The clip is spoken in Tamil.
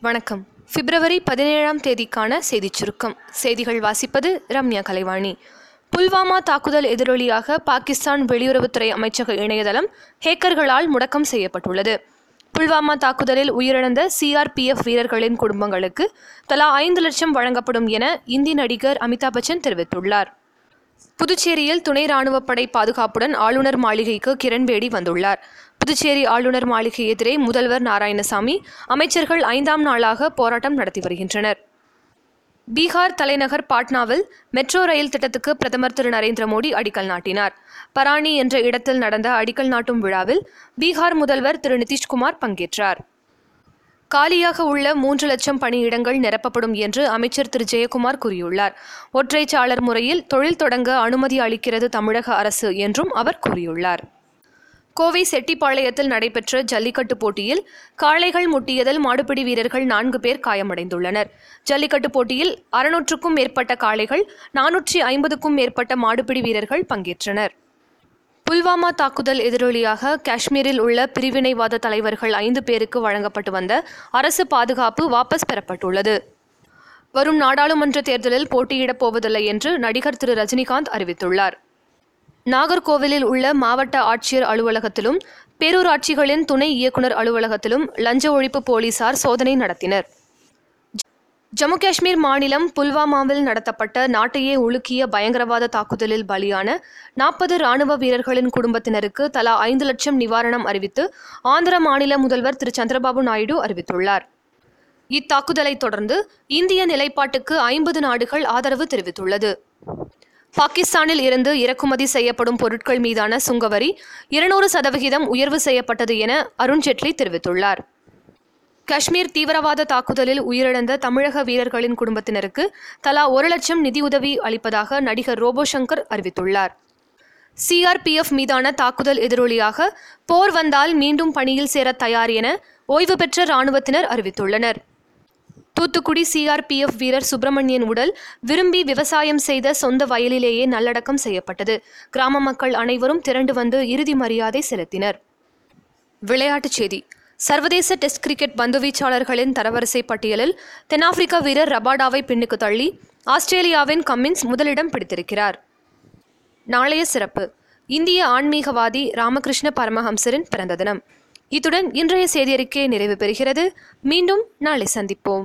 வணக்கம். பிப்ரவரி பதினேழாம் தேதிக்கான செய்திச் சுருக்கம். செய்திகள் வாசிப்பது ரம்யா கலைவாணி. புல்வாமா தாக்குதல் எதிரொலியாக பாகிஸ்தான் வெளியுறவுத்துறை அமைச்சக இணையதளம் ஹேக்கர்களால் முடக்கம் செய்யப்பட்டுள்ளது. புல்வாமா தாக்குதலில் உயிரிழந்த சிஆர்பிஎஃப் வீரர்களின் குடும்பங்களுக்கு தலா ஐந்து லட்சம் வழங்கப்படும் என இந்தி நடிகர் அமிதாப் பச்சன் தெரிவித்துள்ளார். புதுச்சேரியில் துணை ராணுவப்படை பாதுகாப்புடன் ஆளுநர் மாளிகைக்கு கிரண்பேடி வந்துள்ளார். புதுச்சேரி ஆளுநர் மாளிகை எதிரே முதல்வர் நாராயணசாமி அமைச்சர்கள் ஐந்தாம் நாளாக போராட்டம் நடத்தி வருகின்றனர். பீகார் தலைநகர் பாட்னாவில் மெட்ரோ ரயில் திட்டத்துக்கு பிரதமர் திரு நரேந்திர மோடி அடிக்கல் நாட்டினார். பராணி என்ற இடத்தில் நடந்த அடிக்கல் நாட்டும் விழாவில் பீகார் முதல்வர் திரு நிதிஷ்குமார் பங்கேற்றார். காலியாக உள்ள மூன்று லட்சம் பணியிடங்கள் நிரப்பப்படும் என்று அமைச்சர் திரு ஜெயக்குமார் கூறியுள்ளார். ஒற்றைச்சாளர் முறையில் தொழில் தொடங்க அனுமதி அளிக்கிறது தமிழக அரசு என்றும் அவர் கூறியுள்ளார். கோவை செட்டிப்பாளையத்தில் நடைபெற்ற ஜல்லிக்கட்டு போட்டியில் காளைகள் முட்டியதில் மாடுபிடி வீரர்கள் நான்கு பேர் காயமடைந்துள்ளனர். ஜல்லிக்கட்டு போட்டியில் அறுநூற்றுக்கும் மேற்பட்ட காளைகள் நானூற்றி ஐம்பதுக்கும் மேற்பட்ட மாடுபிடி வீரர்கள் பங்கேற்றனர். புல்வாமா தாக்குதல் எதிரொலியாக காஷ்மீரில் உள்ள பிரிவினைவாத தலைவர்கள் ஐந்து பேருக்கு வழங்கப்பட்டு வந்த அரசு பாதுகாப்பு வாபஸ் பெறப்பட்டுள்ளது. வரும் நாடாளுமன்ற தேர்தலில் போட்டியிடப் போவதில்லை என்று நடிகர் திரு. ரஜினிகாந்த் அறிவித்துள்ளார். நாகர்கோவிலில் உள்ள மாவட்ட ஆட்சியர் அலுவலகத்திலும் பேரூராட்சிகளின் துணை இயக்குநர் அலுவலகத்திலும் லஞ்ச ஒழிப்பு போலீசார் சோதனை நடத்தினர். ஜம்மு காஷ்மீர் மாநிலம் புல்வாமாவில் நடத்தப்பட்ட நாட்டையே உலுக்கிய பயங்கரவாத தாக்குதலில் பலியான நாற்பது ராணுவ வீரர்களின் குடும்பத்தினருக்கு தலா ஐந்து லட்சம் நிவாரணம் அறிவித்து ஆந்திர மாநில முதல்வர் திரு. சந்திரபாபு நாயுடு அறிவித்துள்ளார். இத்தாக்குதலை தொடர்ந்து இந்திய நிலைப்பாட்டுக்கு ஐம்பது நாடுகள் ஆதரவு தெரிவித்துள்ளது. பாகிஸ்தானில் இருந்து இறக்குமதி செய்யப்படும் பொருட்கள் மீதான சுங்கவரி இருநூறு சதவிகிதம் உயர்வு செய்யப்பட்டது என அருண்ஜேட்லி தெரிவித்துள்ளார். காஷ்மீர் தீவிரவாத தாக்குதலில் உயிரிழந்த தமிழக வீரர்களின் குடும்பத்தினருக்கு தலா ஒரு லட்சம் நிதியுதவி அளிப்பதாக நடிகர் ரோபோ சங்கர் அறிவித்துள்ளார். சிஆர்பிஎஃப் மீதான தாக்குதல் எதிரொலியாக போர் வந்தால் மீண்டும் பணியில் சேர தயார் என ஓய்வு பெற்ற இராணுவத்தினர் அறிவித்துள்ளனர். தூத்துக்குடி சிஆர்பிஎஃப் வீரர் சுப்பிரமணியன் உடல் விரும்பி விவசாயம் செய்த சொந்த வயலிலேயே நல்லடக்கம் செய்யப்பட்டது. கிராம மக்கள் அனைவரும் திரண்டு வந்து இறுதி மரியாதை செலுத்தினர். விளையாட்டுச் செய்தி. சர்வதேச டெஸ்ட் கிரிக்கெட் பந்துவீச்சாளர்களின் தரவரிசை பட்டியலில் தென்னாப்பிரிக்க வீரர் ரபாடாவை பின்னுக்கு தள்ளி ஆஸ்திரேலியாவின் கம்மின்ஸ் முதலிடம் பிடித்திருக்கிறார். நாளைய சிறப்பு. இந்திய ஆன்மீகவாதி ராமகிருஷ்ண பரமஹம்சரின் பிறந்த தினம். இத்துடன் இன்றைய செய்தியறிக்கை நிறைவு பெறுகிறது. மீண்டும் நாளை சந்திப்போம்.